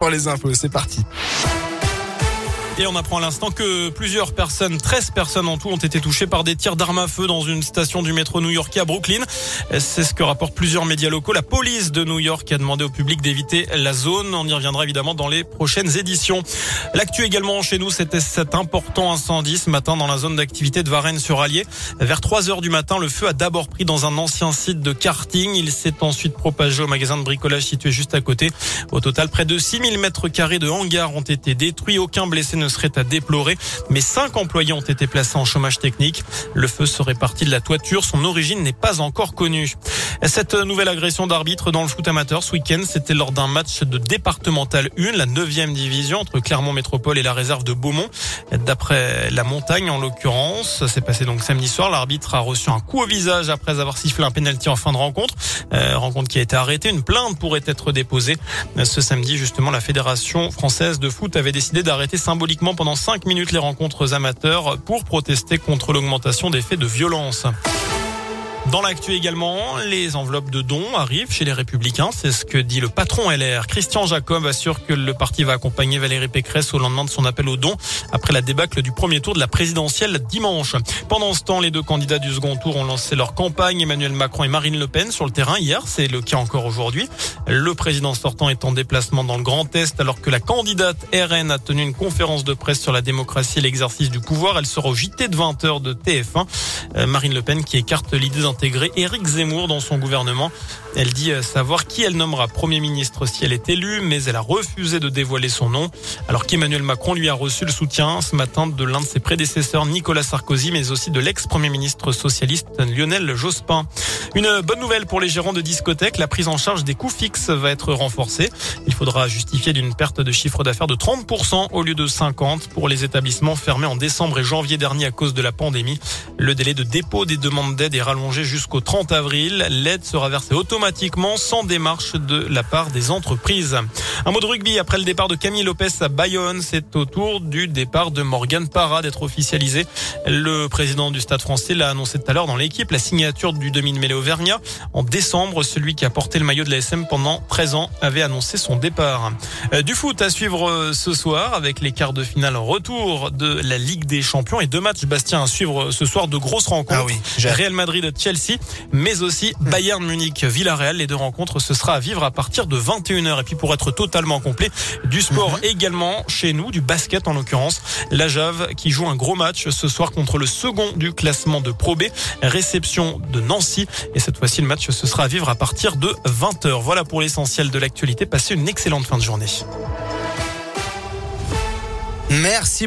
pour les infos. C'est parti. Et on apprend à l'instant que plusieurs personnes, 13 personnes en tout, ont été touchées par des tirs d'armes à feu dans une station du métro new-yorkais à Brooklyn. C'est ce que rapportent plusieurs médias locaux. La police de New York a demandé au public d'éviter la zone. On y reviendra évidemment dans les prochaines éditions. L'actu également chez nous, c'était cet important incendie ce matin dans la zone d'activité de Varennes-sur-Allier. Vers 3 heures du matin, le feu a d'abord pris dans un ancien site de karting. Il s'est ensuite propagé au magasin de bricolage situé juste à côté. Au total, près de 6000 mètres carrés de hangars ont été détruits. Aucun blessé ne serait à déplorer, mais cinq employés ont été placés en chômage technique. Le feu serait parti de la toiture. Son origine n'est pas encore connue. Cette nouvelle agression d'arbitre dans le foot amateur ce week-end, c'était lors d'un match de départemental 1, la 9e division entre Clermont Métropole et la réserve de Beaumont. D'après la montagne, en l'occurrence, ça s'est passé donc samedi soir. L'arbitre a reçu un coup au visage après avoir sifflé un penalty en fin de rencontre. Euh, rencontre qui a été arrêtée. Une plainte pourrait être déposée. Ce samedi, justement, la Fédération française de foot avait décidé d'arrêter symboliquement pendant 5 minutes les rencontres amateurs pour protester contre l'augmentation des faits de violence. Dans l'actu également, les enveloppes de dons arrivent chez les Républicains. C'est ce que dit le patron LR. Christian Jacob assure que le parti va accompagner Valérie Pécresse au lendemain de son appel aux dons après la débâcle du premier tour de la présidentielle dimanche. Pendant ce temps, les deux candidats du second tour ont lancé leur campagne. Emmanuel Macron et Marine Le Pen sur le terrain hier. C'est le cas encore aujourd'hui. Le président sortant est en déplacement dans le Grand Est alors que la candidate RN a tenu une conférence de presse sur la démocratie et l'exercice du pouvoir. Elle sera au JT de 20h de TF1. Euh, Marine Le Pen qui écarte l'idée d'intégrer Éric Zemmour dans son gouvernement. Elle dit euh, savoir qui elle nommera Premier ministre si elle est élue, mais elle a refusé de dévoiler son nom, alors qu'Emmanuel Macron lui a reçu le soutien ce matin de l'un de ses prédécesseurs, Nicolas Sarkozy, mais aussi de l'ex-premier ministre socialiste Lionel Jospin. Une bonne nouvelle pour les gérants de discothèques, la prise en charge des coûts fixes va être renforcée. Il faudra justifier d'une perte de chiffre d'affaires de 30% au lieu de 50% pour les établissements fermés en décembre et janvier dernier à cause de la pandémie. Le délai de dépôt des demandes d'aide est rallongé jusqu'au 30 avril. L'aide sera versée automatiquement sans démarche de la part des entreprises. Un mot de rugby après le départ de Camille Lopez à Bayonne. C'est au tour du départ de Morgan Parra d'être officialisé. Le président du Stade français l'a annoncé tout à l'heure dans l'équipe. La signature du demi-mêlée Auvergnat. En décembre, celui qui a porté le maillot de la SM pendant 13 ans avait annoncé son départ. Euh, du foot à suivre euh, ce soir avec les quarts de finale retour de la Ligue des Champions et deux matchs Bastien à suivre ce soir de grosses rencontres. Ah oui, Real Madrid Chelsea, mais aussi Bayern Munich Villarreal. Les deux rencontres, ce sera à vivre à partir de 21h. Et puis pour être totalement complet, du sport également chez nous, du basket en l'occurrence. La Jave qui joue un gros match ce soir contre le second du classement de Pro B. Réception de Nancy. Et cette fois-ci, le match, ce sera à vivre à partir de 20h. Voilà pour l'essentiel de l'actualité. Passez une excellente fin de journée. Merci.